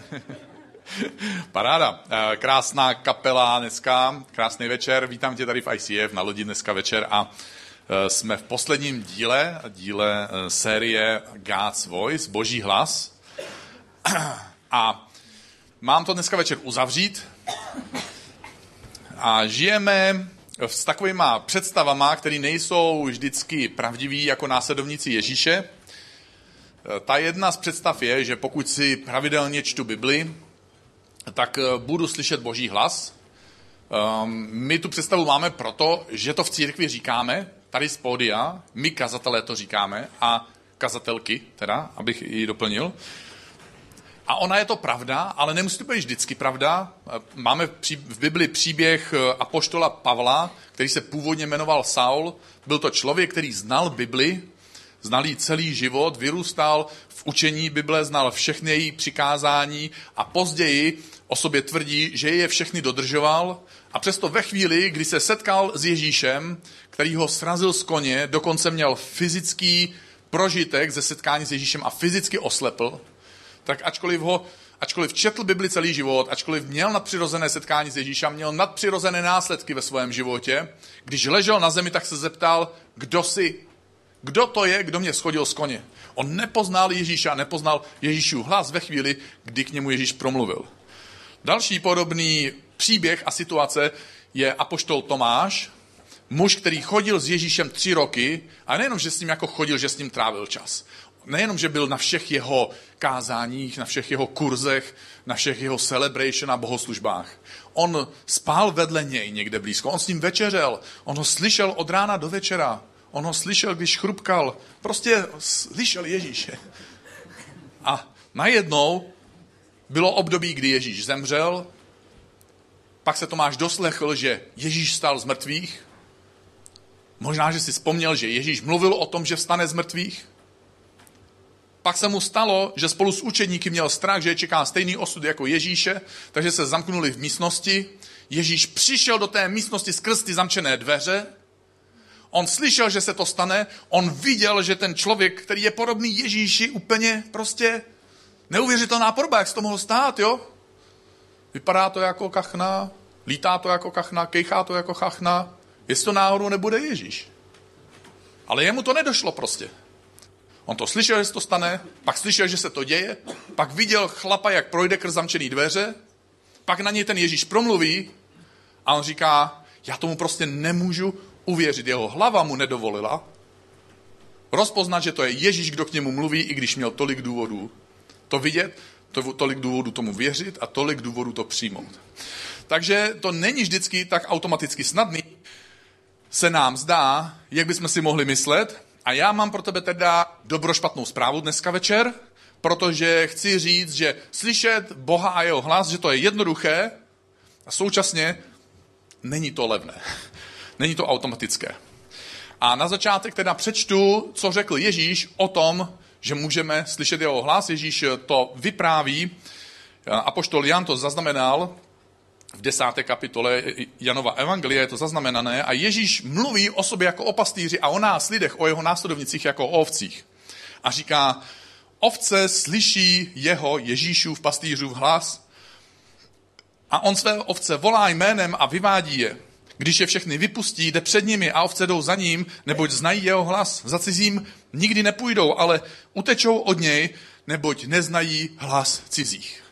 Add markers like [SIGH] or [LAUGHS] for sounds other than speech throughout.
[LAUGHS] Paráda. Eh, krásná kapela dneska, krásný večer. Vítám tě tady v ICF na lodi dneska večer a eh, jsme v posledním díle, díle eh, série God's Voice, Boží hlas. [CLEARS THROAT] A mám to dneska večer uzavřít. A žijeme s takovýma představama, které nejsou vždycky pravdiví jako následovníci Ježíše. Ta jedna z představ je, že pokud si pravidelně čtu Bibli, tak eh, budu slyšet boží hlas. Um, my tu představu máme proto, že to v církvi říkáme, tady z pódia, my kazatelé to říkáme a kazatelky, teda, abych ji doplnil. A ona je to pravda, ale nemusí to být vždycky pravda. Máme v Bibli příběh eh, apoštola Pavla, který se původně jmenoval Saul. Byl to člověk, který znal Bibli, znal jí celý život, vyrůstal v učení Bible, znal všechny její přikázání a později o sobě tvrdí, že je všechny dodržoval a přesto ve chvíli, kdy se setkal s Ježíšem, který ho srazil z koně, dokonce měl fyzický prožitek ze setkání s Ježíšem a fyzicky oslepl, tak ačkoliv ho ačkoliv četl Bibli celý život, ačkoliv měl nadpřirozené setkání s Ježíšem, měl nadpřirozené následky ve svém životě, když ležel na zemi, tak se zeptal, kdo jsi, kdo to je, kdo mě schodil z koně. On nepoznal Ježíše a nepoznal Ježíšův hlas ve chvíli, kdy k němu Ježíš promluvil. Další podobný příběh a situace je apoštol Tomáš, muž, který chodil s Ježíšem tři roky a nejenom, že s ním jako chodil, že s ním trávil čas. Nejenom, že byl na všech jeho kázáních, na všech jeho kurzech, na všech jeho celebration a bohoslužbách. On spál vedle něj někde blízko, on s ním večeřel, on ho slyšel od rána do večera. On ho slyšel, když chrupkal. Prostě slyšel Ježíše. A najednou bylo období, kdy Ježíš zemřel, pak se Tomáš doslechl, že Ježíš stal z mrtvých. Možná, že si vzpomněl, že Ježíš mluvil o tom, že vstane z mrtvých. Pak se mu stalo, že spolu s učeníky měl strach, že je čeká stejný osud jako Ježíše, takže se zamknuli v místnosti. Ježíš přišel do té místnosti skrz ty zamčené dveře On slyšel, že se to stane, on viděl, že ten člověk, který je podobný Ježíši, úplně prostě neuvěřitelná podoba, jak se to mohlo stát, jo? Vypadá to jako kachna, lítá to jako kachna, kejchá to jako kachna, jestli to náhodou nebude Ježíš. Ale jemu to nedošlo prostě. On to slyšel, že se to stane, pak slyšel, že se to děje, pak viděl chlapa, jak projde krz zamčený dveře, pak na něj ten Ježíš promluví a on říká, já tomu prostě nemůžu uvěřit. Jeho hlava mu nedovolila rozpoznat, že to je Ježíš, kdo k němu mluví, i když měl tolik důvodů to vidět, to, tolik důvodů tomu věřit a tolik důvodů to přijmout. Takže to není vždycky tak automaticky snadný, se nám zdá, jak bychom si mohli myslet. A já mám pro tebe teda dobro špatnou zprávu dneska večer, protože chci říct, že slyšet Boha a jeho hlas, že to je jednoduché a současně není to levné. Není to automatické. A na začátek teda přečtu, co řekl Ježíš o tom, že můžeme slyšet jeho hlas. Ježíš to vypráví. Apoštol Jan to zaznamenal v desáté kapitole Janova Evangelia je to zaznamenané a Ježíš mluví o sobě jako o pastýři a o nás lidech, o jeho následovnicích jako o ovcích. A říká, ovce slyší jeho Ježíšův pastýřův hlas a on své ovce volá jménem a vyvádí je. Když je všechny vypustí, jde před nimi a ovce jdou za ním, neboť znají jeho hlas. Za cizím nikdy nepůjdou, ale utečou od něj, neboť neznají hlas cizích.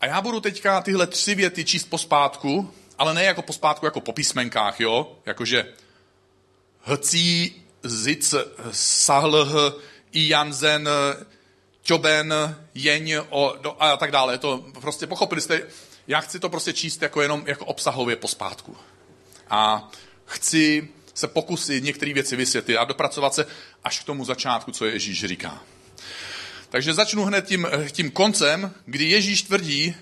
A já budu teďka tyhle tři věty číst pospátku, ale ne jako pospátku, jako po písmenkách, jo? Jakože hcí, zic, sahlh, i janzen, čoben, jeň o, do, a tak dále. To prostě pochopili jste, já chci to prostě číst jako jenom jako obsahově pospátku. A chci se pokusit některé věci vysvětlit a dopracovat se až k tomu začátku, co Ježíš říká. Takže začnu hned tím, tím koncem, kdy Ježíš tvrdí,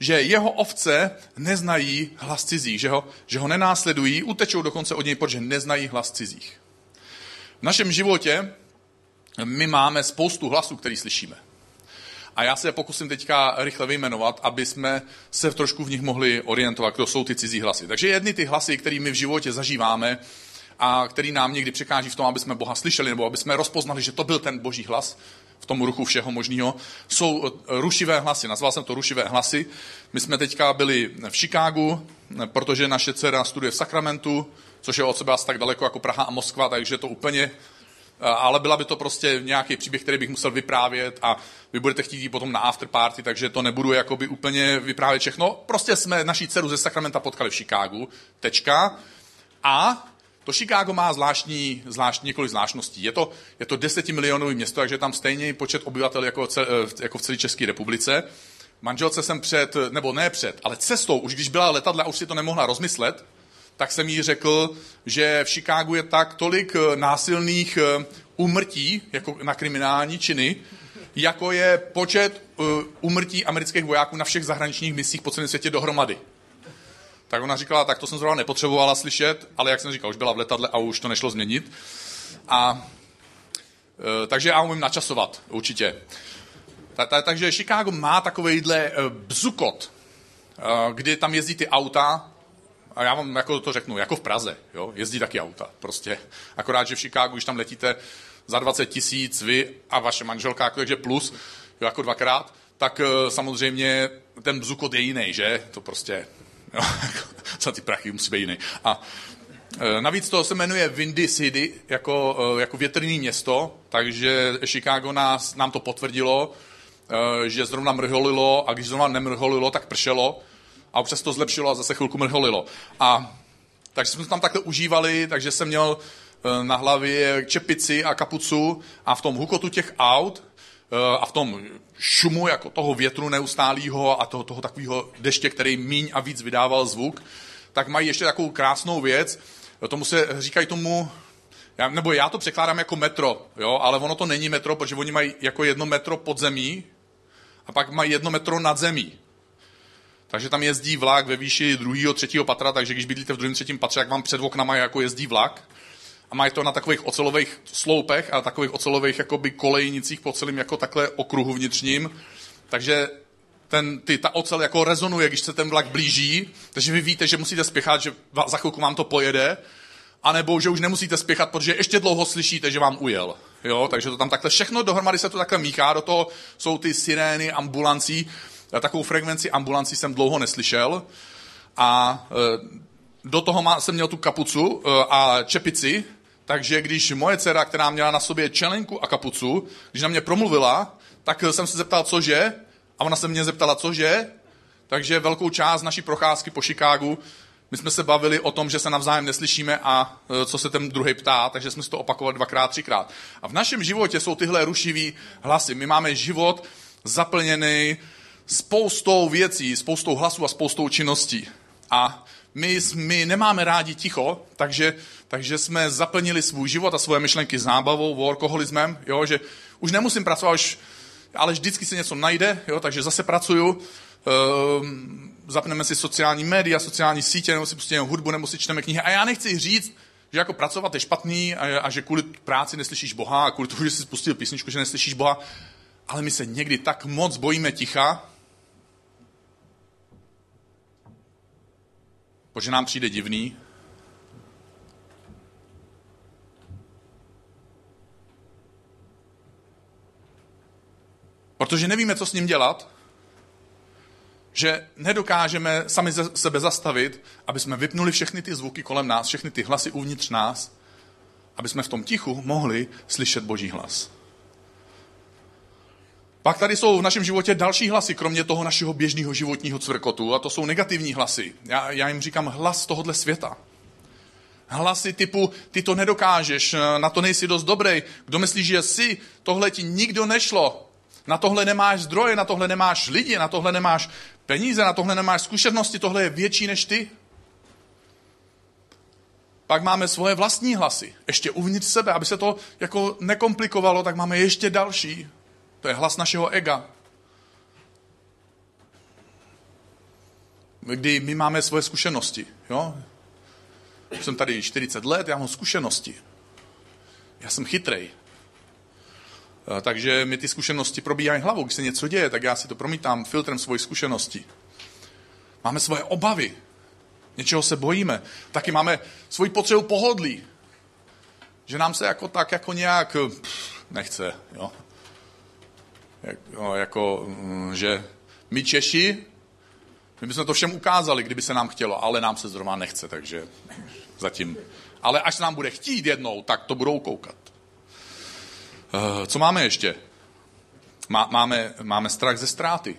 že jeho ovce neznají hlas cizích, že ho, že ho nenásledují, utečou dokonce od něj, protože neznají hlas cizích. V našem životě my máme spoustu hlasů, který slyšíme. A já se je pokusím teďka rychle vyjmenovat, aby jsme se trošku v nich mohli orientovat, kdo jsou ty cizí hlasy. Takže jedny ty hlasy, které my v životě zažíváme a který nám někdy překáží v tom, aby jsme Boha slyšeli nebo aby jsme rozpoznali, že to byl ten boží hlas, v tom ruchu všeho možného, jsou rušivé hlasy. Nazval jsem to rušivé hlasy. My jsme teďka byli v Chicagu, protože naše dcera studuje v Sakramentu, což je od sebe asi tak daleko jako Praha a Moskva, takže to úplně ale byla by to prostě nějaký příběh, který bych musel vyprávět a vy budete chtít jít potom na afterparty, takže to nebudu jakoby úplně vyprávět všechno. Prostě jsme naší dceru ze Sacramenta potkali v Chicagu, tečka. A to Chicago má zvláštní, zvláštní několik zvláštností. Je to, je to desetimilionový město, takže tam stejný počet obyvatel jako, cel, jako v celé České republice. Manželce jsem před, nebo ne před, ale cestou, už když byla letadla, už si to nemohla rozmyslet, tak jsem jí řekl, že v Chicagu je tak tolik eh, násilných umrtí eh, jako na kriminální činy, jako je počet umrtí amerických vojáků na všech zahraničních misích po celém světě dohromady. Tak ona říkala, tak to jsem zrovna nepotřebovala slyšet, ale jak jsem říkal, už byla v letadle a už to nešlo změnit. A takže já umím načasovat, určitě. Ta, ta, takže Chicago má takovýhle bzukot, kdy tam jezdí ty auta, a já vám jako to řeknu, jako v Praze, jo, jezdí taky auta, prostě. Akorát, že v Chicagu, když tam letíte za 20 tisíc, vy a vaše manželka, takže plus, jo, jako dvakrát, tak samozřejmě ten bzukot je jiný, že? To prostě [LAUGHS] Jo, co ty prachy musí být jiný. A e, Navíc to se jmenuje Windy City, jako, e, jako větrný město, takže Chicago nás, nám to potvrdilo, že zrovna mrholilo a když zrovna nemrholilo, tak pršelo a občas to zlepšilo a zase chvilku mrholilo. A takže jsme to tam takhle užívali, takže jsem měl na hlavě čepici a kapucu a v tom hukotu těch aut a v tom šumu jako toho větru neustálého a toho, toho takového deště, který míň a víc vydával zvuk, tak mají ještě takovou krásnou věc. Tomu se říkají tomu, já, nebo já to překládám jako metro, jo, ale ono to není metro, protože oni mají jako jedno metro pod zemí a pak mají jedno metro nad zemí. Takže tam jezdí vlak ve výši druhého, třetího patra, takže když bydlíte v druhém, třetím patře, jak vám před oknama jako jezdí vlak. A mají to na takových ocelových sloupech a takových ocelových jakoby kolejnicích po celém jako takhle okruhu vnitřním. Takže ten, ty, ta ocel jako rezonuje, když se ten vlak blíží, takže vy víte, že musíte spěchat, že za chvilku vám to pojede, anebo že už nemusíte spěchat, protože ještě dlouho slyšíte, že vám ujel. Jo, takže to tam takhle všechno dohromady se to takhle míchá, do toho jsou ty sirény ambulancí, takovou frekvenci ambulancí jsem dlouho neslyšel a e, do toho má, jsem měl tu kapucu e, a čepici, takže když moje dcera, která měla na sobě čelenku a kapucu, když na mě promluvila, tak jsem se zeptal, cože, a ona se mě zeptala, cože, takže velkou část naší procházky po Chicagu my jsme se bavili o tom, že se navzájem neslyšíme a e, co se ten druhý ptá, takže jsme si to opakovali dvakrát, třikrát. A v našem životě jsou tyhle rušivý hlasy. My máme život zaplněný spoustou věcí, spoustou hlasů a spoustou činností. A my, my nemáme rádi ticho, takže, takže jsme zaplnili svůj život a svoje myšlenky zábavou, alkoholismem, jo, že už nemusím pracovat, už, ale vždycky se něco najde, jo, takže zase pracuju, ehm, zapneme si sociální média, sociální sítě, nebo si pustíme hudbu, nebo si čteme knihy. A já nechci říct, že jako pracovat je špatný a, a že kvůli práci neslyšíš Boha a kvůli tomu, že jsi spustil písničku, že neslyšíš Boha, ale my se někdy tak moc bojíme ticha, protože nám přijde divný. Protože nevíme, co s ním dělat, že nedokážeme sami ze sebe zastavit, aby jsme vypnuli všechny ty zvuky kolem nás, všechny ty hlasy uvnitř nás, aby jsme v tom tichu mohli slyšet Boží hlas. Pak tady jsou v našem životě další hlasy, kromě toho našeho běžného životního cvrkotu, a to jsou negativní hlasy. Já, já jim říkám hlas tohohle světa. Hlasy typu, ty to nedokážeš, na to nejsi dost dobrý, kdo myslí, že jsi, tohle ti nikdo nešlo, na tohle nemáš zdroje, na tohle nemáš lidi, na tohle nemáš peníze, na tohle nemáš zkušenosti, tohle je větší než ty. Pak máme svoje vlastní hlasy, ještě uvnitř sebe, aby se to jako nekomplikovalo, tak máme ještě další. To je hlas našeho ega. Kdy my máme svoje zkušenosti. Jo? Jsem tady 40 let, já mám zkušenosti. Já jsem chytrej. Takže mi ty zkušenosti probíhají hlavou. Když se něco děje, tak já si to promítám filtrem svojí zkušenosti. Máme svoje obavy. Něčeho se bojíme. Taky máme svoji potřebu pohodlí. Že nám se jako tak jako nějak pff, nechce. Jo? No, jako, mm, že my Češi, my bychom to všem ukázali, kdyby se nám chtělo, ale nám se zrovna nechce, takže zatím. Ale až nám bude chtít jednou, tak to budou koukat. Uh, co máme ještě? Má, máme, máme strach ze ztráty.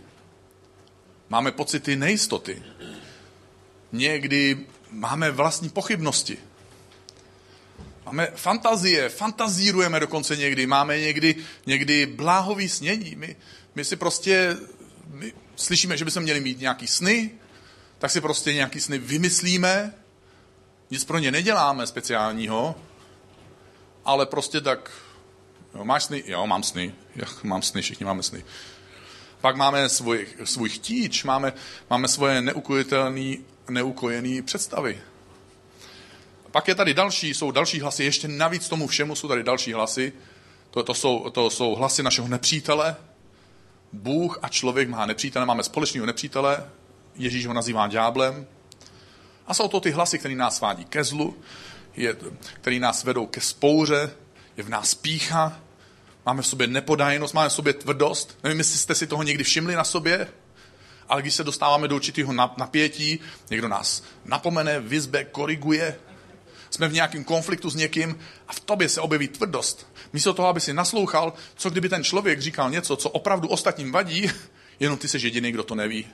Máme pocity nejistoty. Někdy máme vlastní pochybnosti. Máme fantazie, fantazírujeme dokonce někdy, máme někdy, někdy bláhový snění. My, my si prostě my slyšíme, že bychom měli mít nějaký sny, tak si prostě nějaký sny vymyslíme, nic pro ně neděláme speciálního, ale prostě tak, jo, máš sny? Jo, mám sny, já mám sny, všichni máme sny. Pak máme svůj, svůj chtíč, máme, máme svoje neukojitelné neukojené představy. Pak je tady další, jsou další hlasy, ještě navíc tomu všemu jsou tady další hlasy. To, to, jsou, to jsou hlasy našeho nepřítele. Bůh a člověk má nepřítele, máme společného nepřítele, Ježíš ho nazývá ďáblem. A jsou to ty hlasy, které nás svádí ke zlu, které nás vedou ke spouře, je v nás pícha, máme v sobě nepodajnost, máme v sobě tvrdost. Nevím, jestli jste si toho někdy všimli na sobě, ale když se dostáváme do určitého napětí, někdo nás napomene, vyzbe, koriguje, jsme v nějakém konfliktu s někým a v tobě se objeví tvrdost. Místo toho, aby si naslouchal, co kdyby ten člověk říkal něco, co opravdu ostatním vadí, [LAUGHS] jenom ty jsi jediný, kdo to neví.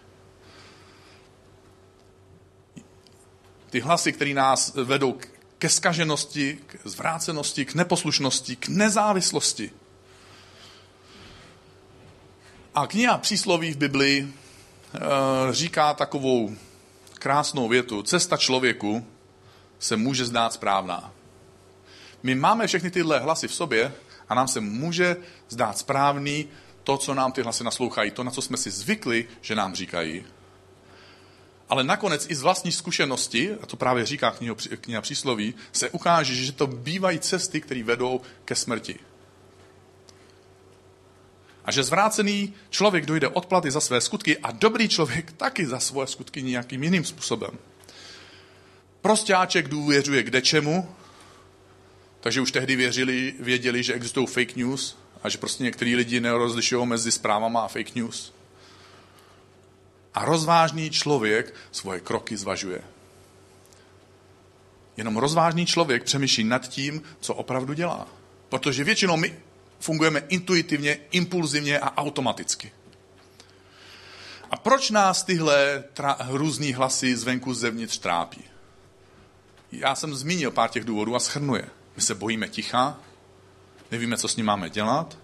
Ty hlasy, které nás vedou ke skaženosti, k zvrácenosti, k neposlušnosti, k nezávislosti. A kniha přísloví v Biblii e, říká takovou krásnou větu. Cesta člověku se může zdát správná. My máme všechny tyhle hlasy v sobě a nám se může zdát správný to, co nám ty hlasy naslouchají, to, na co jsme si zvykli, že nám říkají. Ale nakonec i z vlastní zkušenosti, a to právě říká kniha, kniha přísloví, se ukáže, že to bývají cesty, které vedou ke smrti. A že zvrácený člověk dojde odplaty za své skutky a dobrý člověk taky za svoje skutky nějakým jiným způsobem. Prostáček důvěřuje kde čemu, takže už tehdy věřili, věděli, že existují fake news a že prostě některý lidi nerozlišují mezi zprávama a fake news. A rozvážný člověk svoje kroky zvažuje. Jenom rozvážný člověk přemýšlí nad tím, co opravdu dělá. Protože většinou my fungujeme intuitivně, impulzivně a automaticky. A proč nás tyhle různý hlasy zvenku zevnitř trápí? Já jsem zmínil pár těch důvodů a schrnuje. My se bojíme ticha, nevíme, co s ním máme dělat,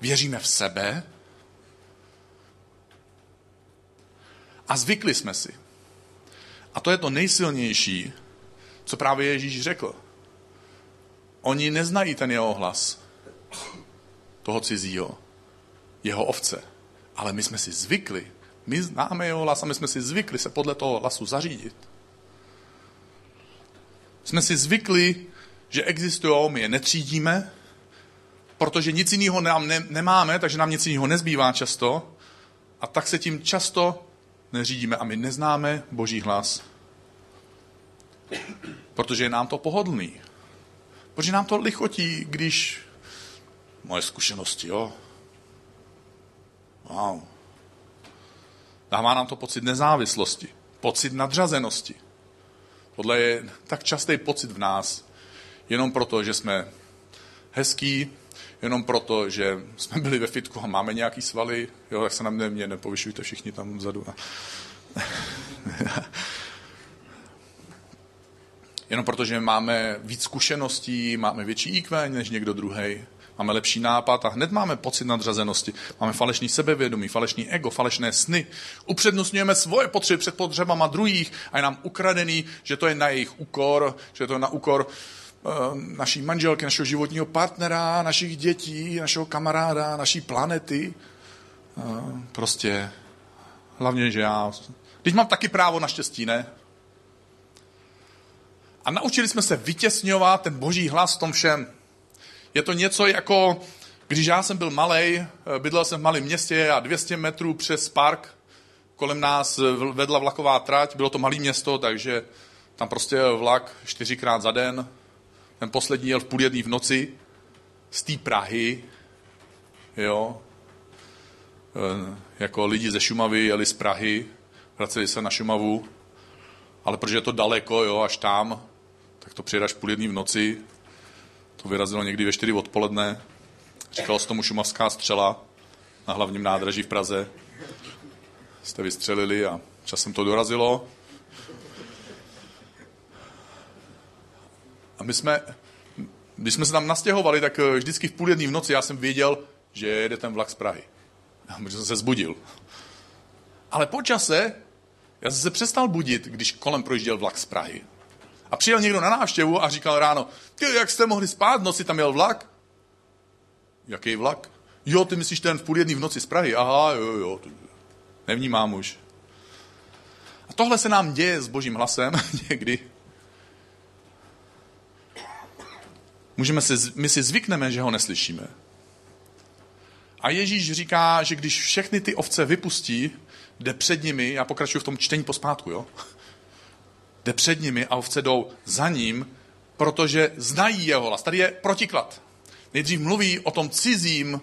věříme v sebe a zvykli jsme si. A to je to nejsilnější, co právě Ježíš řekl. Oni neznají ten jeho hlas, toho cizího, jeho ovce. Ale my jsme si zvykli, my známe jeho hlas a my jsme si zvykli se podle toho hlasu zařídit. Jsme si zvykli, že existují, my je netřídíme, protože nic jiného nám ne, nemáme, takže nám nic jiného nezbývá často. A tak se tím často neřídíme a my neznáme Boží hlas. Protože je nám to pohodlný. Protože nám to lichotí, když moje zkušenosti, jo. Wow. Dává nám to pocit nezávislosti, pocit nadřazenosti. Tohle je tak častý pocit v nás, jenom proto, že jsme hezký, jenom proto, že jsme byli ve fitku a máme nějaký svaly, jo, tak se na mě, mě nepovyšujte všichni tam vzadu. [LAUGHS] jenom proto, že máme víc zkušeností, máme větší IQ než někdo druhý máme lepší nápad a hned máme pocit nadřazenosti. Máme falešný sebevědomí, falešný ego, falešné sny. Upřednostňujeme svoje potřeby před potřebama druhých a je nám ukradený, že to je na jejich úkor, že to je na úkor uh, naší manželky, našeho životního partnera, našich dětí, našeho kamaráda, naší planety. Uh, prostě hlavně, že já... Teď mám taky právo na štěstí, ne? A naučili jsme se vytěsňovat ten boží hlas v tom všem. Je to něco jako, když já jsem byl malý, eh, bydlel jsem v malém městě a 200 metrů přes park kolem nás vedla vlaková trať, bylo to malé město, takže tam prostě jel vlak čtyřikrát za den. Ten poslední jel v půl jedný v noci z té Prahy, jo. jako lidi ze Šumavy jeli z Prahy, vraceli se na Šumavu, ale protože je to daleko, jo, až tam, tak to přijede až půl jedný v noci, to vyrazilo někdy ve čtyři odpoledne, říkalo se tomu šumavská střela na hlavním nádraží v Praze. Jste vystřelili a časem to dorazilo. A my jsme, když jsme se tam nastěhovali, tak eh, vždycky v půl jedný v noci já jsem věděl, že jede ten vlak z Prahy. [LAUGHS] Protože jsem se zbudil. Ale po čase já jsem se přestal budit, když kolem projížděl vlak z Prahy. A přijel někdo na návštěvu a říkal ráno, ty, jak jste mohli spát, v noci tam jel vlak? Jaký vlak? Jo, ty myslíš ten v půl jedný v noci z Prahy? Aha, jo, jo, nevnímám už. A tohle se nám děje s božím hlasem [LAUGHS] někdy. Můžeme si, my si zvykneme, že ho neslyšíme. A Ježíš říká, že když všechny ty ovce vypustí, jde před nimi, já pokračuju v tom čtení pospátku, jo? Jde před nimi a ovce jdou za ním, protože znají jeho hlas. Tady je protiklad. Nejdřív mluví o tom cizím,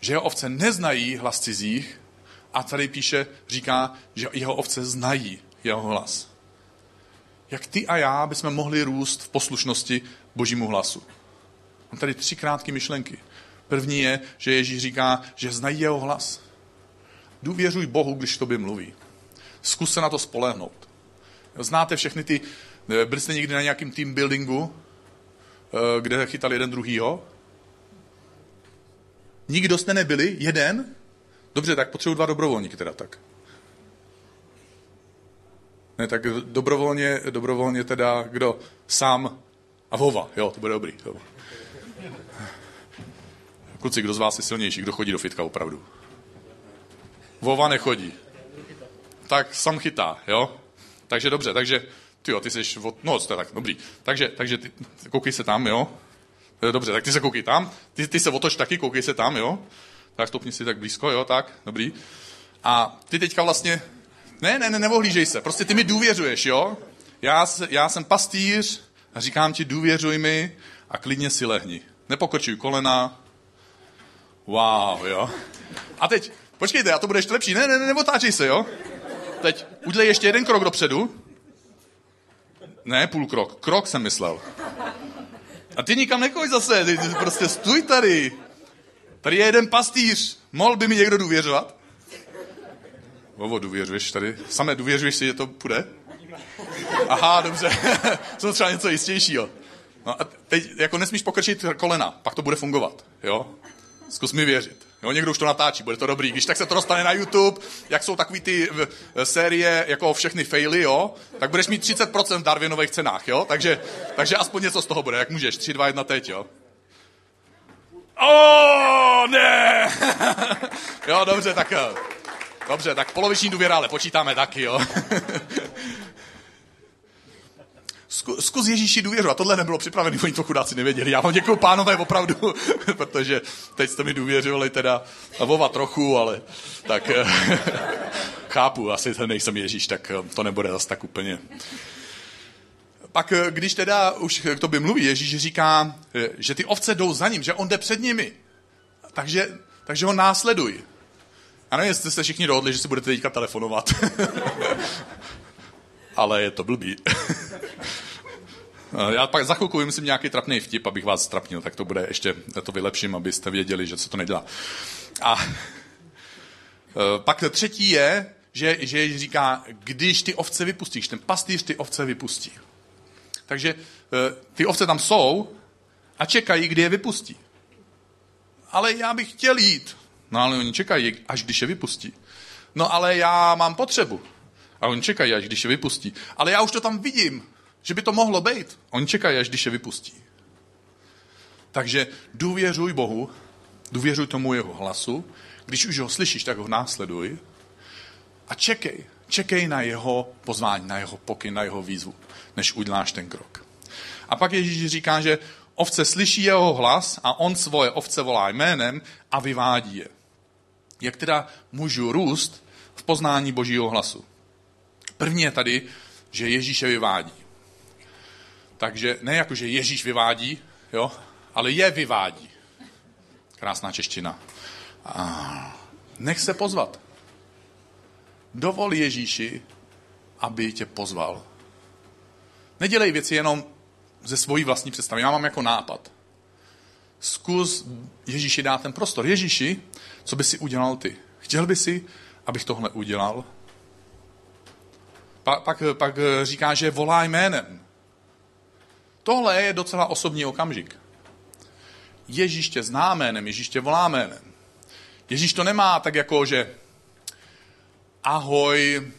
že jeho ovce neznají hlas cizích a tady píše, říká, že jeho ovce znají jeho hlas. Jak ty a já bychom mohli růst v poslušnosti božímu hlasu? Mám tady tři krátké myšlenky. První je, že Ježíš říká, že znají jeho hlas. Důvěřuj Bohu, když tobě mluví. Zkus se na to spolehnout. Znáte všechny ty, eh, byli jste někdy na nějakém team buildingu, eh, kde chytali jeden druhýho? Nikdo jste nebyli? Jeden? Dobře, tak potřebuji dva dobrovolníky teda tak. Ne, tak dobrovolně, dobrovolně teda kdo? Sám a Vova, jo, to bude dobrý. Jo. Kluci, kdo z vás je silnější, kdo chodí do fitka opravdu? Vova nechodí. Tak sam chytá, jo? Takže dobře, takže ty jo, ty jsi, od, no je tak, dobrý. Takže, takže ty, koukej se tam, jo? Dobře, tak ty se koukej tam, ty, ty se otoč taky, koukej se tam, jo? Tak stopni si tak blízko, jo, tak, dobrý. A ty teďka vlastně, ne, ne, ne, nevohlížej se, prostě ty mi důvěřuješ, jo? Já, já jsem pastýř a říkám ti, důvěřuj mi a klidně si lehni. Nepokrčuj kolena. Wow, jo? A teď, počkejte, a to bude ještě lepší. Ne, ne, ne, neotáčej se, jo? Teď udělej ještě jeden krok dopředu. Ne, půl krok. Krok jsem myslel. A ty nikam nekoj zase, ty, prostě stůj tady. Tady je jeden pastýř. Mohl by mi někdo důvěřovat? Vovo, důvěřuješ tady? Samé důvěřuješ si, že to půjde? Aha, dobře. [LAUGHS] Jsem třeba něco jistějšího. No a teď jako nesmíš pokrčit kolena, pak to bude fungovat, jo? Zkus mi věřit. Jo, někdo už to natáčí, bude to dobrý. Když tak se to dostane na YouTube, jak jsou takový ty v, série jako všechny faily, jo, tak budeš mít 30% v Darwinových cenách, jo? Takže, takže aspoň něco z toho bude. Jak můžeš? 3, 2, 1 teď, jo? O, ne! [LAUGHS] jo, dobře, tak dobře, tak poloviční důvěra, ale počítáme taky, jo? [LAUGHS] Zkus Ježíši důvěřovat. Tohle nebylo připravené, oni to chudáci nevěděli. Já vám děkuji, pánové, opravdu, [LAUGHS] protože teď jste mi důvěřovali teda Vova trochu, ale tak [LAUGHS] chápu, asi nejsem Ježíš, tak eh, to nebude zase tak úplně. Pak, eh, když teda už k tobě mluví, Ježíš říká, eh, že ty ovce jdou za ním, že on jde před nimi. Takže, takže ho následuj. Já nevím, jestli jste všichni dohodli, že si budete teďka telefonovat. [LAUGHS] ale je to blbý. Já pak za chvilku vymyslím nějaký trapný vtip, abych vás strapnil, tak to bude ještě, to vylepším, abyste věděli, že se to nedělá. A e, pak třetí je, že, že říká, když ty ovce vypustíš, ten pastýř ty ovce vypustí. Takže ty ovce tam jsou a čekají, kdy je vypustí. Ale já bych chtěl jít. No ale oni čekají, až když je vypustí. No ale já mám potřebu. A oni čekají, až když je vypustí. Ale já už to tam vidím, že by to mohlo být. Oni čekají, až když je vypustí. Takže důvěřuj Bohu, důvěřuj tomu jeho hlasu. Když už ho slyšíš, tak ho následuj. A čekej, čekej na jeho pozvání, na jeho pokyn, na jeho výzvu, než uděláš ten krok. A pak Ježíš říká, že ovce slyší jeho hlas a on svoje ovce volá jménem a vyvádí je. Jak teda můžu růst v poznání božího hlasu? První je tady, že Ježíš je vyvádí. Takže ne jako, že Ježíš vyvádí, jo, ale je vyvádí. Krásná čeština. A, Nech se pozvat. Dovol Ježíši, aby tě pozval. Nedělej věci jenom ze svojí vlastní představy. Já mám jako nápad. Zkus Ježíši dát ten prostor. Ježíši, co by si udělal ty? Chtěl by si, abych tohle udělal? Pak, pak, pak říká, že volá jménem. Tohle je docela osobní okamžik. Ježíš tě zná jménem, Ježíš tě volá jménem. Ježíš to nemá tak jako, že ahoj,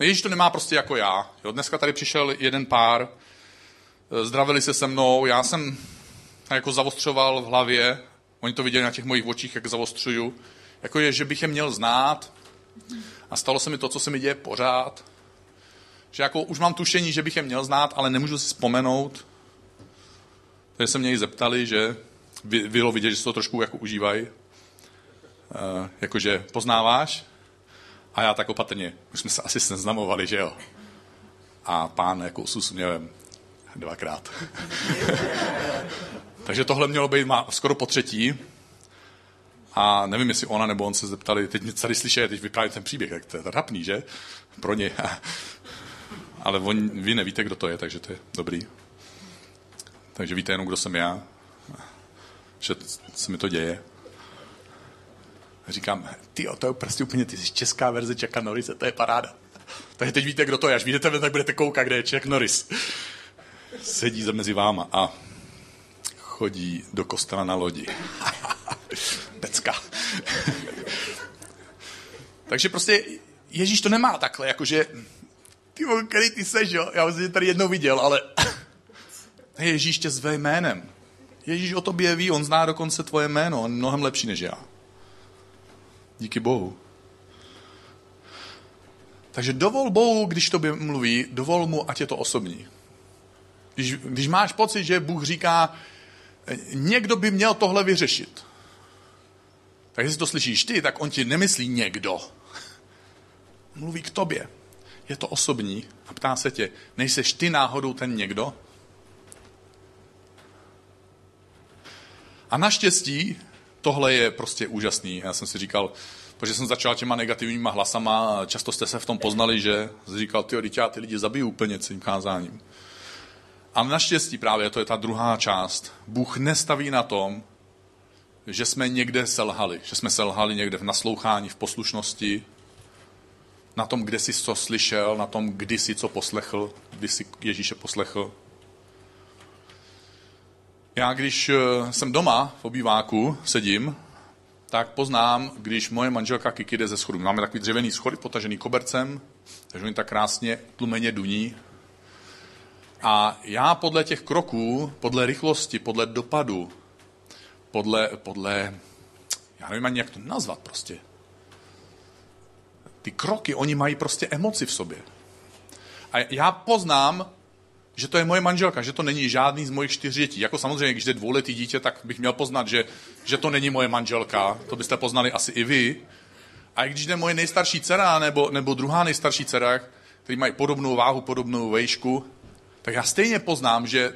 Ježíš to nemá prostě jako já. Jo, dneska tady přišel jeden pár, zdravili se se mnou, já jsem jako zavostřoval v hlavě, oni to viděli na těch mojich očích, jak zavostřuju, jako je, že bych je měl znát. A stalo se mi to, co se mi děje pořád, že jako už mám tušení, že bych je měl znát, ale nemůžu si vzpomenout. Takže se mě i zeptali, že bylo vidět, že se to trošku jako užívají. Uh, jakože poznáváš? A já tak opatrně, už jsme se asi seznamovali, že jo? A pán jako s úsměvem dvakrát. [LAUGHS] Takže tohle mělo být má skoro po třetí. A nevím, jestli ona nebo on se zeptali, teď mě tady slyší, teď vyprávím ten příběh, tak to je trapný, že? Pro ně. Ale on, vy nevíte, kdo to je, takže to je dobrý. Takže víte jenom, kdo jsem já, že se mi to děje. A říkám, ty, to je prostě úplně, ty jsi česká verze Chucka Norrise, to je paráda. Takže teď víte, kdo to je. Až vidíte, tak budete koukat, kde je Chuck Norris. Sedí mezi váma a chodí do kostela na lodi. [LAUGHS] Pecka. Takže prostě Ježíš to nemá takhle, jakože ty který ty seš, jo? Já jsem tady jednou viděl, ale [LAUGHS] Ježíš tě zve jménem. Ježíš o tobě ví, on zná dokonce tvoje jméno, on je mnohem lepší než já. Díky Bohu. Takže dovol Bohu, když tobě mluví, dovol mu, ať je to osobní. Když, když máš pocit, že Bůh říká, někdo by měl tohle vyřešit. Tak jestli to slyšíš ty, tak on ti nemyslí někdo. [LAUGHS] Mluví k tobě. Je to osobní a ptá se tě, nejseš ty náhodou ten někdo? A naštěstí tohle je prostě úžasný. Já jsem si říkal, protože jsem začal těma negativníma hlasama, často jste se v tom poznali, že jsi říkal, ty já ty lidi zabiju úplně celým kázáním. A naštěstí právě, to je ta druhá část, Bůh nestaví na tom, že jsme někde selhali, že jsme selhali někde v naslouchání, v poslušnosti, na tom, kde jsi co slyšel, na tom, kdy jsi co poslechl, kdy jsi Ježíše poslechl. Já, když eh, jsem doma v obýváku, sedím, tak poznám, když moje manželka Kiki jde ze schodu. Máme takový dřevěný schody potažený kobercem, takže oni tak krásně tlumeně duní. A já podle těch kroků, podle rychlosti, podle dopadu, podle, podle já nevím ani, jak to nazvat prostě. Ty kroky, oni mají prostě emoci v sobě. A já poznám, že to je moje manželka, že to není žádný z mojich čtyř dětí. Jako samozřejmě, když jde dvouletý dítě, tak bych měl poznat, že, že to není moje manželka. To byste poznali asi i vy. A když jde moje nejstarší dcera nebo, nebo druhá nejstarší dcera, který mají podobnou váhu, podobnou vejšku, tak já stejně poznám, že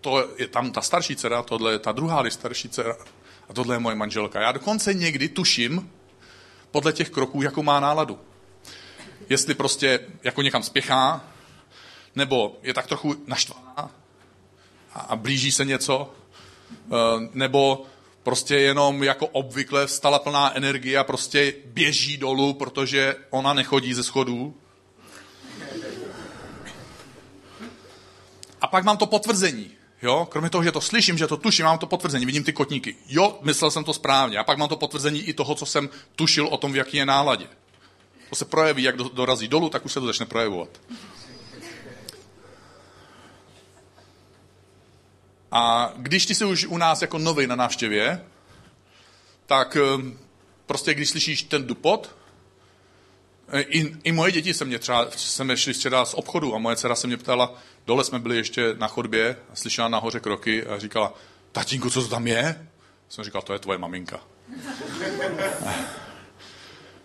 to je tam ta starší dcera, tohle je ta druhá nejstarší dcera a tohle je moje manželka. Já dokonce někdy tuším podle těch kroků, jakou má náladu. Jestli prostě jako někam spěchá, nebo je tak trochu naštvaná a blíží se něco, eh, nebo prostě jenom jako obvykle vstala plná energie a prostě běží dolů, protože ona nechodí ze schodů. A pak mám to potvrzení. Jo? Kromě toho, že to slyším, že to tuším, mám to potvrzení, vidím ty kotníky. Jo, myslel jsem to správně. A pak mám to potvrzení i toho, co jsem tušil o tom, v jaký je náladě. To se projeví, jak dorazí dolů, tak už se to začne projevovat. A když ty jsi už u nás jako nový na návštěvě, tak eh, prostě když slyšíš ten dupot, i, i moje děti se mě třeba, jsme šli včera z obchodu a moje dcera se mě ptala, dole jsme byli ještě na chodbě a slyšela nahoře kroky a říkala, tatínku, co to tam je? Jsem říkal, to je tvoje maminka. [LAUGHS]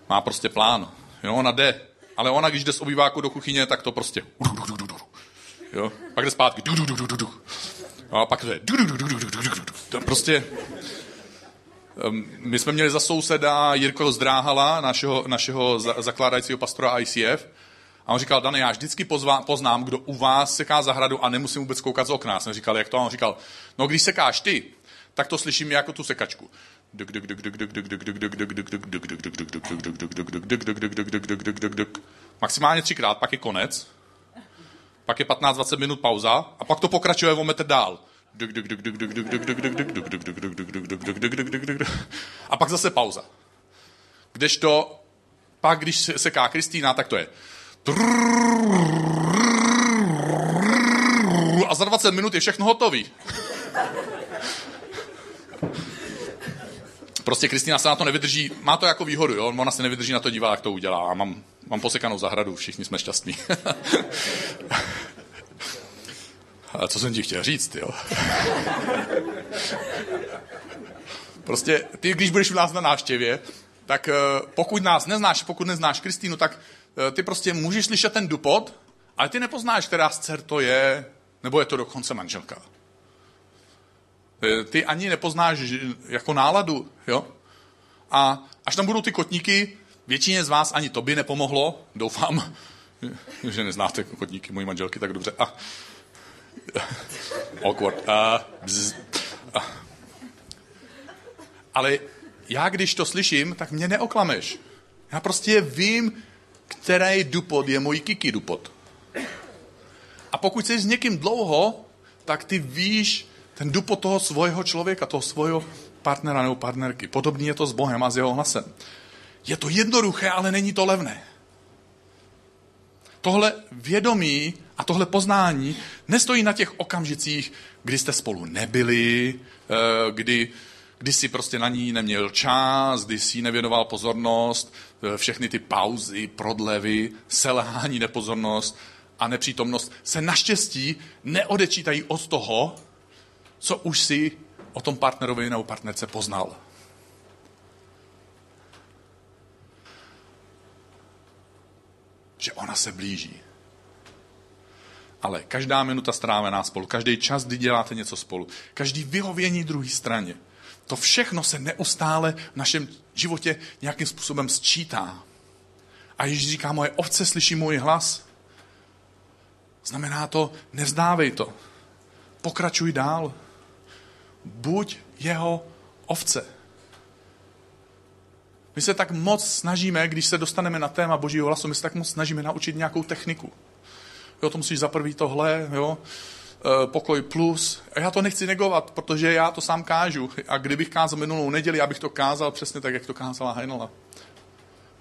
Má prostě plán. Jo, ona jde. Ale ona, když jde z obýváku do kuchyně, tak to prostě... [LAUGHS] Jo? Pak jde zpátky. [LAUGHS] A pak to je... To prostě... Ehm, my jsme měli za souseda Jirko Zdráhala, našeho, našeho zakládajícího pastora ICF. A on říkal, Dane, já vždycky pozvá, poznám, kdo u vás seká zahradu a nemusím vůbec koukat z okna. Já jsem říkal, jak to? A on říkal, no když sekáš ty, tak to slyším jako tu sekačku. Maximálně třikrát, pak je konec, pak je 15-20 minut pauza a pak to pokračuje o metr dál. A pak zase pauza. Kdežto pak, když seká Kristýna, tak to je. A za 20 minut je všechno hotový. Prostě Kristýna se na to nevydrží, má to jako výhodu, jo? ona se nevydrží na to dívat, jak to udělá. A mám, mám posekanou zahradu, všichni jsme šťastní. A co jsem ti chtěl říct, jo? prostě ty, když budeš u nás na návštěvě, tak pokud nás neznáš, pokud neznáš Kristýnu, tak ty prostě můžeš slyšet ten dupot, ale ty nepoznáš, která z dcer to je, nebo je to dokonce manželka. Ty ani nepoznáš jako náladu, jo? A až tam budou ty kotníky, většině z vás ani to by nepomohlo, doufám, [LAUGHS] že neznáte kotníky mojí manželky tak dobře. A, [LAUGHS] awkward. A. Ale já, když to slyším, tak mě neoklameš. Já prostě vím, který dupot je můj kiki dupot. A pokud jsi s někým dlouho, tak ty víš ten dupot toho svého člověka, toho svého partnera nebo partnerky. Podobně je to s Bohem a s jeho hlasem. Je to jednoduché, ale není to levné. Tohle vědomí a tohle poznání nestojí na těch okamžicích, kdy jste spolu nebyli, eh, kdy, kdy si prostě na ní neměl čas, kdy si nevěnoval pozornost, eh, všechny ty pauzy, prodlevy, selhání, nepozornost a nepřítomnost se naštěstí neodečítají od toho, co už si o tom partnerovi nebo partnerce poznal. Že ona se blíží. Ale každá minuta strávená spolu, každý čas, kdy děláte něco spolu, každý vyhovění druhé straně, to všechno se neustále v našem životě nějakým způsobem sčítá. A Ježíš říká, moje ovce slyší můj hlas. Znamená to, nevzdávej to. Pokračuj dál buď jeho ovce. My se tak moc snažíme, když se dostaneme na téma Božího hlasu, my se tak moc snažíme naučit nějakou techniku. Jo, to musíš za prvý tohle, jo, e, pokoj plus. A já to nechci negovat, protože já to sám kážu. A kdybych kázal minulou neděli, abych to kázal přesně tak, jak to kázala Heinela.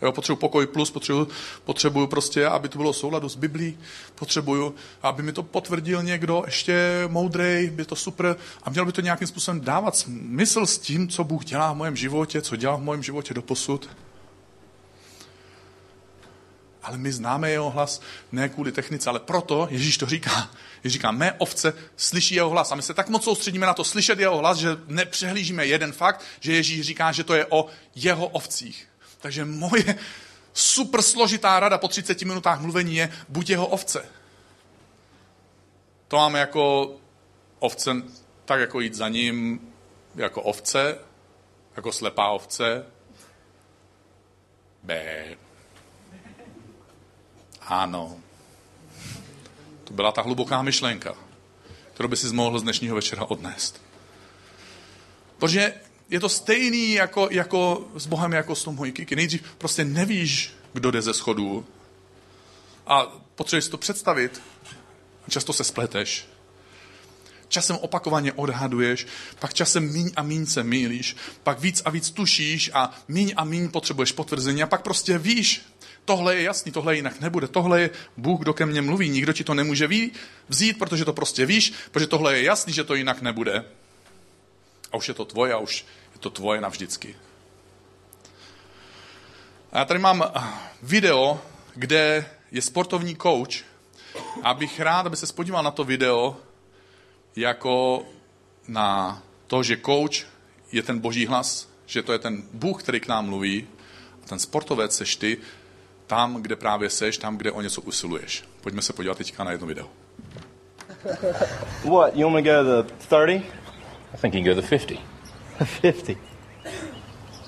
Jo, potřebuji pokoj plus, potřebuji, potřebuji prostě, aby to bylo souladu s Biblí, potřebuji, aby mi to potvrdil někdo ještě moudrej, by to super a měl by to nějakým způsobem dávat smysl s tím, co Bůh dělá v mém životě, co dělá v mém životě do posud. Ale my známe jeho hlas ne kvůli technice, ale proto Ježíš to říká. Ježíš říká, mé ovce slyší jeho hlas. A my se tak moc soustředíme na to slyšet jeho hlas, že nepřehlížíme jeden fakt, že Ježíš říká, že to je o jeho ovcích. Takže moje super složitá rada po 30 minutách mluvení je buď jeho ovce. To máme jako ovce, tak jako jít za ním jako ovce, jako slepá ovce. B. Ano. To byla ta hluboká myšlenka, kterou by si mohl z dnešního večera odnést. Protože je to stejný jako, jako s Bohem, jako s tou mojí kiky. Nejdřív prostě nevíš, kdo jde ze schodů a potřebuješ si to představit. Často se spleteš. Časem opakovaně odhaduješ, pak časem míň a míň se mýlíš, pak víc a víc tušíš a míň a míň potřebuješ potvrzení a pak prostě víš, tohle je jasný, tohle jinak nebude, tohle je Bůh, kdo ke mně mluví, nikdo ti to nemůže vzít, protože to prostě víš, protože tohle je jasný, že to jinak nebude. A už je to tvoje a už je to tvoje navždycky. A já tady mám video, kde je sportovní coach. A bych rád, aby se spodíval na to video jako na to, že coach je ten boží hlas, že to je ten Bůh, který k nám mluví. A ten sportovec seš ty tam, kde právě seš, tam, kde o něco usiluješ. Pojďme se podívat teďka na jedno video. What, you want me to go to the 30? I think you can go to 50. 50.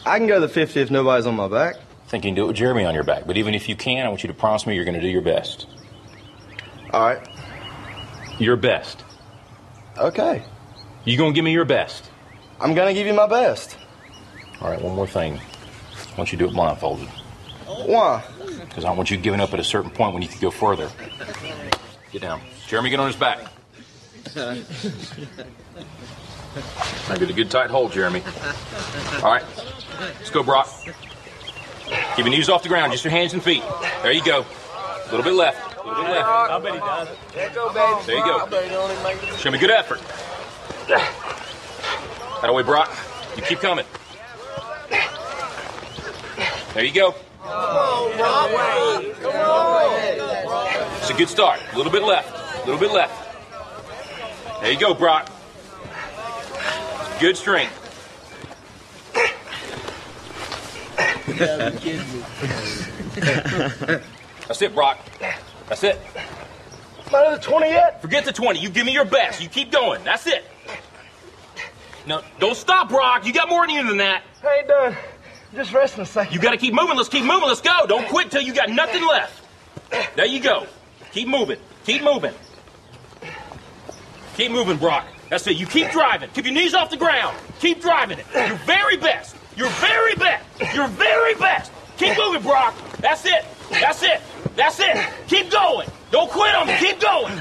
I can go the 50 if nobody's on my back. Think you can do it with Jeremy on your back. But even if you can, I want you to promise me you're going to do your best. All right. Your best. Okay. You to give me your best? I'm to give you my best. All right, one more thing. I want you to do it blindfolded. Why? Because I don't want you giving up at a certain point when you can go further. Get down. Jeremy, get on his back. I get a good tight hold, Jeremy. All right, let's go, Brock. Keep your knees off the ground, just your hands and feet. There you go. A little bit left. I bet he does. There you go. Show me good effort. That way, Brock. You keep coming. There you go. It's a good start. A little bit left. A little bit left. There you go, Brock. Good strength. [LAUGHS] That's it, Brock. That's it. Not at the 20 yet? Forget the 20. You give me your best. You keep going. That's it. No, don't stop, Brock. You got more in you than that. I ain't done. Just resting a second. You got to keep moving. Let's keep moving. Let's go. Don't quit till you got nothing left. There you go. Keep moving. Keep moving. Keep moving, Brock. That's it. You keep driving. Keep your knees off the ground. Keep driving it. Your very best. Your very best. Your very best. Keep moving, Brock. That's it. That's it. That's it. Keep going. Don't quit on me. Keep going.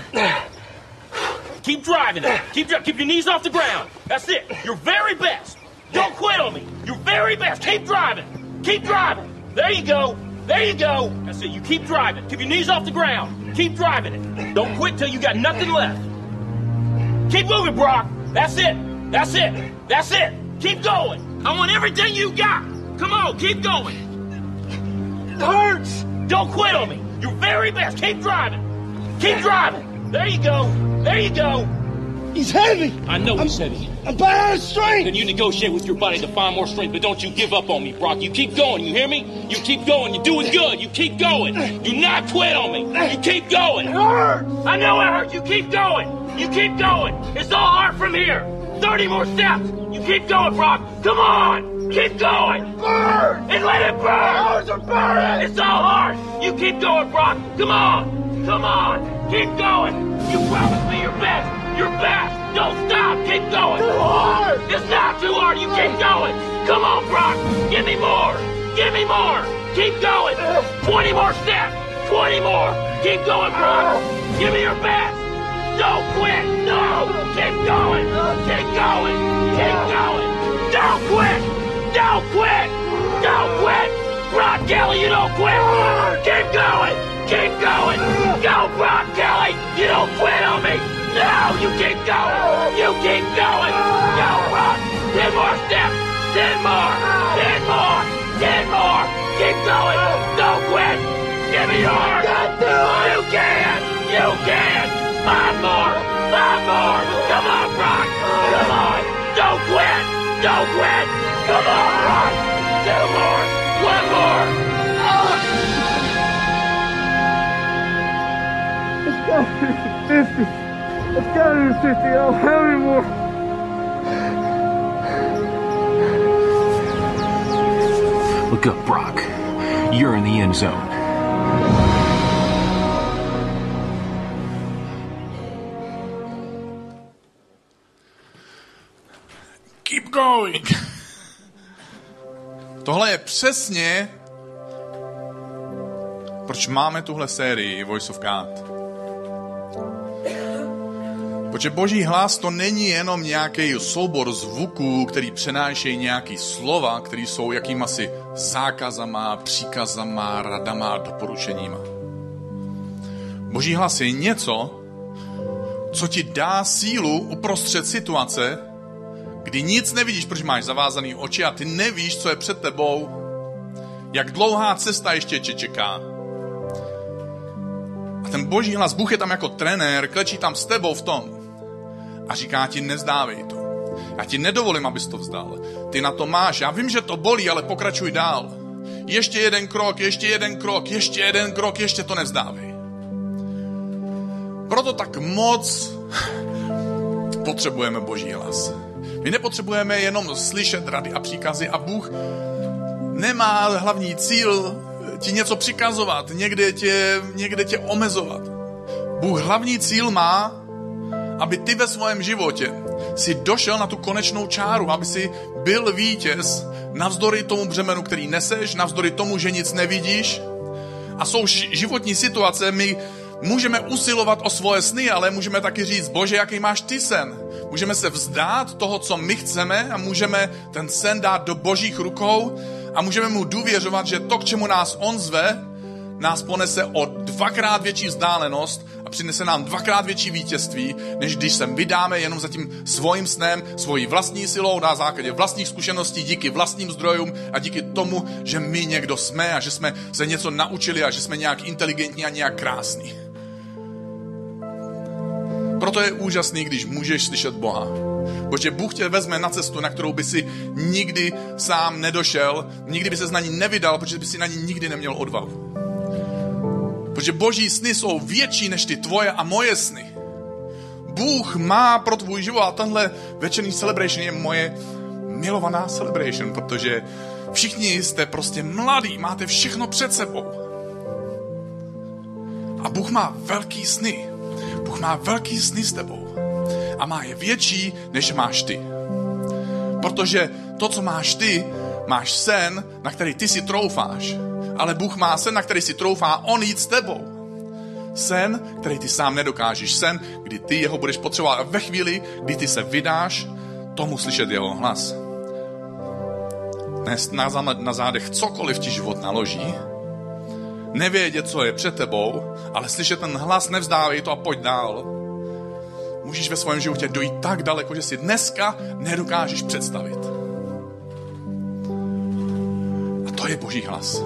Keep driving it. Keep dri- keep your knees off the ground. That's it. Your very best. Don't quit on me. Your very best. Keep driving. Keep driving. There you go. There you go. That's it. You keep driving. Keep your knees off the ground. Keep driving it. Don't quit till you got nothing left. Keep moving, Brock. That's it. That's it. That's it. Keep going. I want everything you got. Come on, keep going. It hurts. Don't quit on me. Your very best. Keep driving. Keep driving. There you go. There you go. He's heavy. I know he's heavy. I'm bad at strength. Then you negotiate with your body to find more strength, but don't you give up on me, Brock. You keep going, you hear me? You keep going, you're doing good. You keep going. Do not quit on me. You keep going. It hurts. I know it hurts. You keep going. You keep going. It's all hard from here. 30 more steps. You keep going, Brock. Come on. Keep going. Burn. And let it burn. Are burning. It's all hard. You keep going, Brock. Come on. Come on. Keep going. You promised me your best. Your best. Don't stop. Keep going. Too hard. It's not too hard. You keep going. Come on, Brock. Give me more. Give me more. Keep going. 20 more steps. 20 more. Keep going, Brock. Give me your best. Don't quit. No. Keep going. Keep going. Keep going. Don't quit. Don't quit. Don't quit. Brock Kelly, you don't quit. Keep going. Keep going. Go, Brock Kelly. You don't quit on me. No, you keep going. You keep going. Go, Brock. Ten more steps. Ten more. Ten more. Ten more. Keep going. Don't quit. Give me yours. You can. You can. Five more. Five more. Come on, Brock. Come on. Don't quit. Don't quit. Come on, Brock. Two more. One more. It's gotta be 50. It's gotta be 50. I don't have any more. Look up, Brock. You're in the end zone. Keep going. [LAUGHS] Tohle je přesně, proč máme tuhle sérii Voice of God. Protože boží hlas to není jenom nějaký soubor zvuků, který přenášejí nějaký slova, které jsou jakýmasi zákazama, příkazama, radama doporučeníma. Boží hlas je něco, co ti dá sílu uprostřed situace, kdy nic nevidíš, protože máš zavázaný oči a ty nevíš, co je před tebou, jak dlouhá cesta ještě tě čeká. A ten boží hlas, Bůh je tam jako trenér, klečí tam s tebou v tom a říká ti, nezdávej to. Já ti nedovolím, abys to vzdal. Ty na to máš. Já vím, že to bolí, ale pokračuj dál. Ještě jeden krok, ještě jeden krok, ještě jeden krok, ještě to nevzdávej. Proto tak moc potřebujeme boží hlas. My nepotřebujeme jenom slyšet rady a příkazy a Bůh nemá hlavní cíl ti něco přikazovat, někde tě, někde tě omezovat. Bůh hlavní cíl má, aby ty ve svém životě si došel na tu konečnou čáru, aby si byl vítěz navzdory tomu břemenu, který neseš, navzdory tomu, že nic nevidíš. A jsou životní situace, my můžeme usilovat o svoje sny, ale můžeme taky říct, bože, jaký máš ty sen? Můžeme se vzdát toho, co my chceme a můžeme ten sen dát do božích rukou a můžeme mu důvěřovat, že to, k čemu nás on zve, nás ponese o dvakrát větší vzdálenost a přinese nám dvakrát větší vítězství, než když se vydáme jenom za tím svým snem, svojí vlastní silou, na základě vlastních zkušeností, díky vlastním zdrojům a díky tomu, že my někdo jsme a že jsme se něco naučili a že jsme nějak inteligentní a nějak krásní. Proto je úžasný, když můžeš slyšet Boha. Protože Bůh tě vezme na cestu, na kterou by si nikdy sám nedošel, nikdy by se na ní nevydal, protože by si na ní nikdy neměl odvahu. Protože boží sny jsou větší než ty tvoje a moje sny. Bůh má pro tvůj život a tenhle večerní celebration je moje milovaná celebration, protože všichni jste prostě mladí, máte všechno před sebou. A Bůh má velký sny. Bůh má velký sny s tebou. A má je větší, než máš ty. Protože to, co máš ty, máš sen, na který ty si troufáš. Ale Bůh má sen, na který si troufá on jít s tebou. Sen, který ty sám nedokážeš. Sen, kdy ty jeho budeš potřebovat. A ve chvíli, kdy ty se vydáš, tomu slyšet jeho hlas. Nést na, na zádech cokoliv ti život naloží, nevědět, co je před tebou, ale slyšet ten hlas, nevzdávej to a pojď dál. Můžeš ve svém životě dojít tak daleko, že si dneska nedokážeš představit. A to je boží hlas.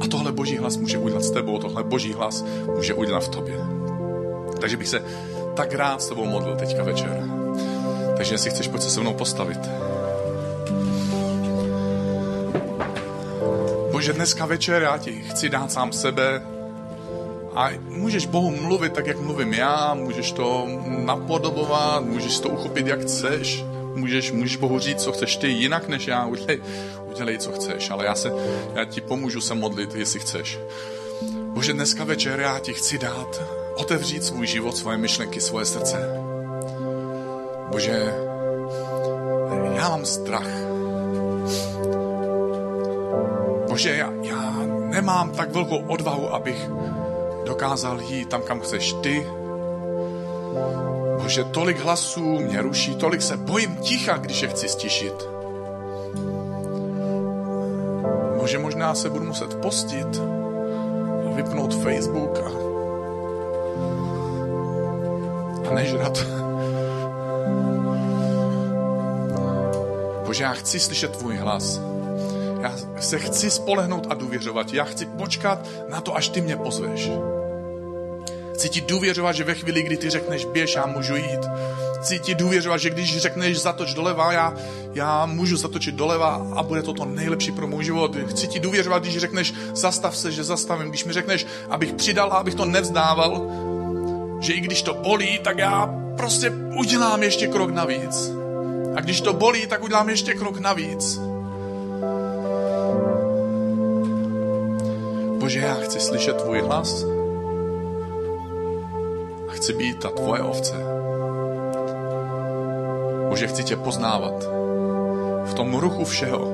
A tohle boží hlas může udělat s tebou, tohle boží hlas může udělat v tobě. Takže bych se tak rád s tebou modlil teďka večer. Takže jestli chceš, pojď se se mnou postavit. Bože, dneska večer já ti chci dát sám sebe a můžeš Bohu mluvit tak, jak mluvím já, můžeš to napodobovat, můžeš to uchopit, jak chceš, můžeš, můžeš Bohu říct, co chceš ty jinak než já, udělej, udělej, co chceš, ale já, se, já ti pomůžu se modlit, jestli chceš. Bože, dneska večer já ti chci dát, otevřít svůj život, svoje myšlenky, svoje srdce. Bože, já mám strach. Bože, já, já nemám tak velkou odvahu, abych dokázal jít tam, kam chceš ty. Bože, tolik hlasů mě ruší, tolik se bojím ticha, když je chci stišit. Bože, možná se budu muset postit vypnout Facebook a, a nežrat. Bože, já chci slyšet tvůj hlas. Já se chci spolehnout a důvěřovat. Já chci počkat na to, až ty mě pozveš. Chci ti důvěřovat, že ve chvíli, kdy ty řekneš běž, já můžu jít. Chci ti důvěřovat, že když řekneš zatoč doleva, já, já můžu zatočit doleva a bude to to nejlepší pro můj život. Chci ti důvěřovat, když řekneš zastav se, že zastavím. Když mi řekneš, abych přidal a abych to nevzdával, že i když to bolí, tak já prostě udělám ještě krok navíc. A když to bolí, tak udělám ještě krok navíc. Bože, já chci slyšet tvůj hlas a chci být ta tvoje ovce. Bože, chci tě poznávat v tom ruchu všeho.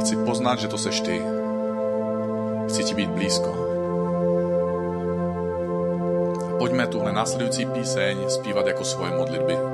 Chci poznat, že to seš ty. Chci ti být blízko. Pojďme tuhle následující píseň zpívat jako svoje modlitby.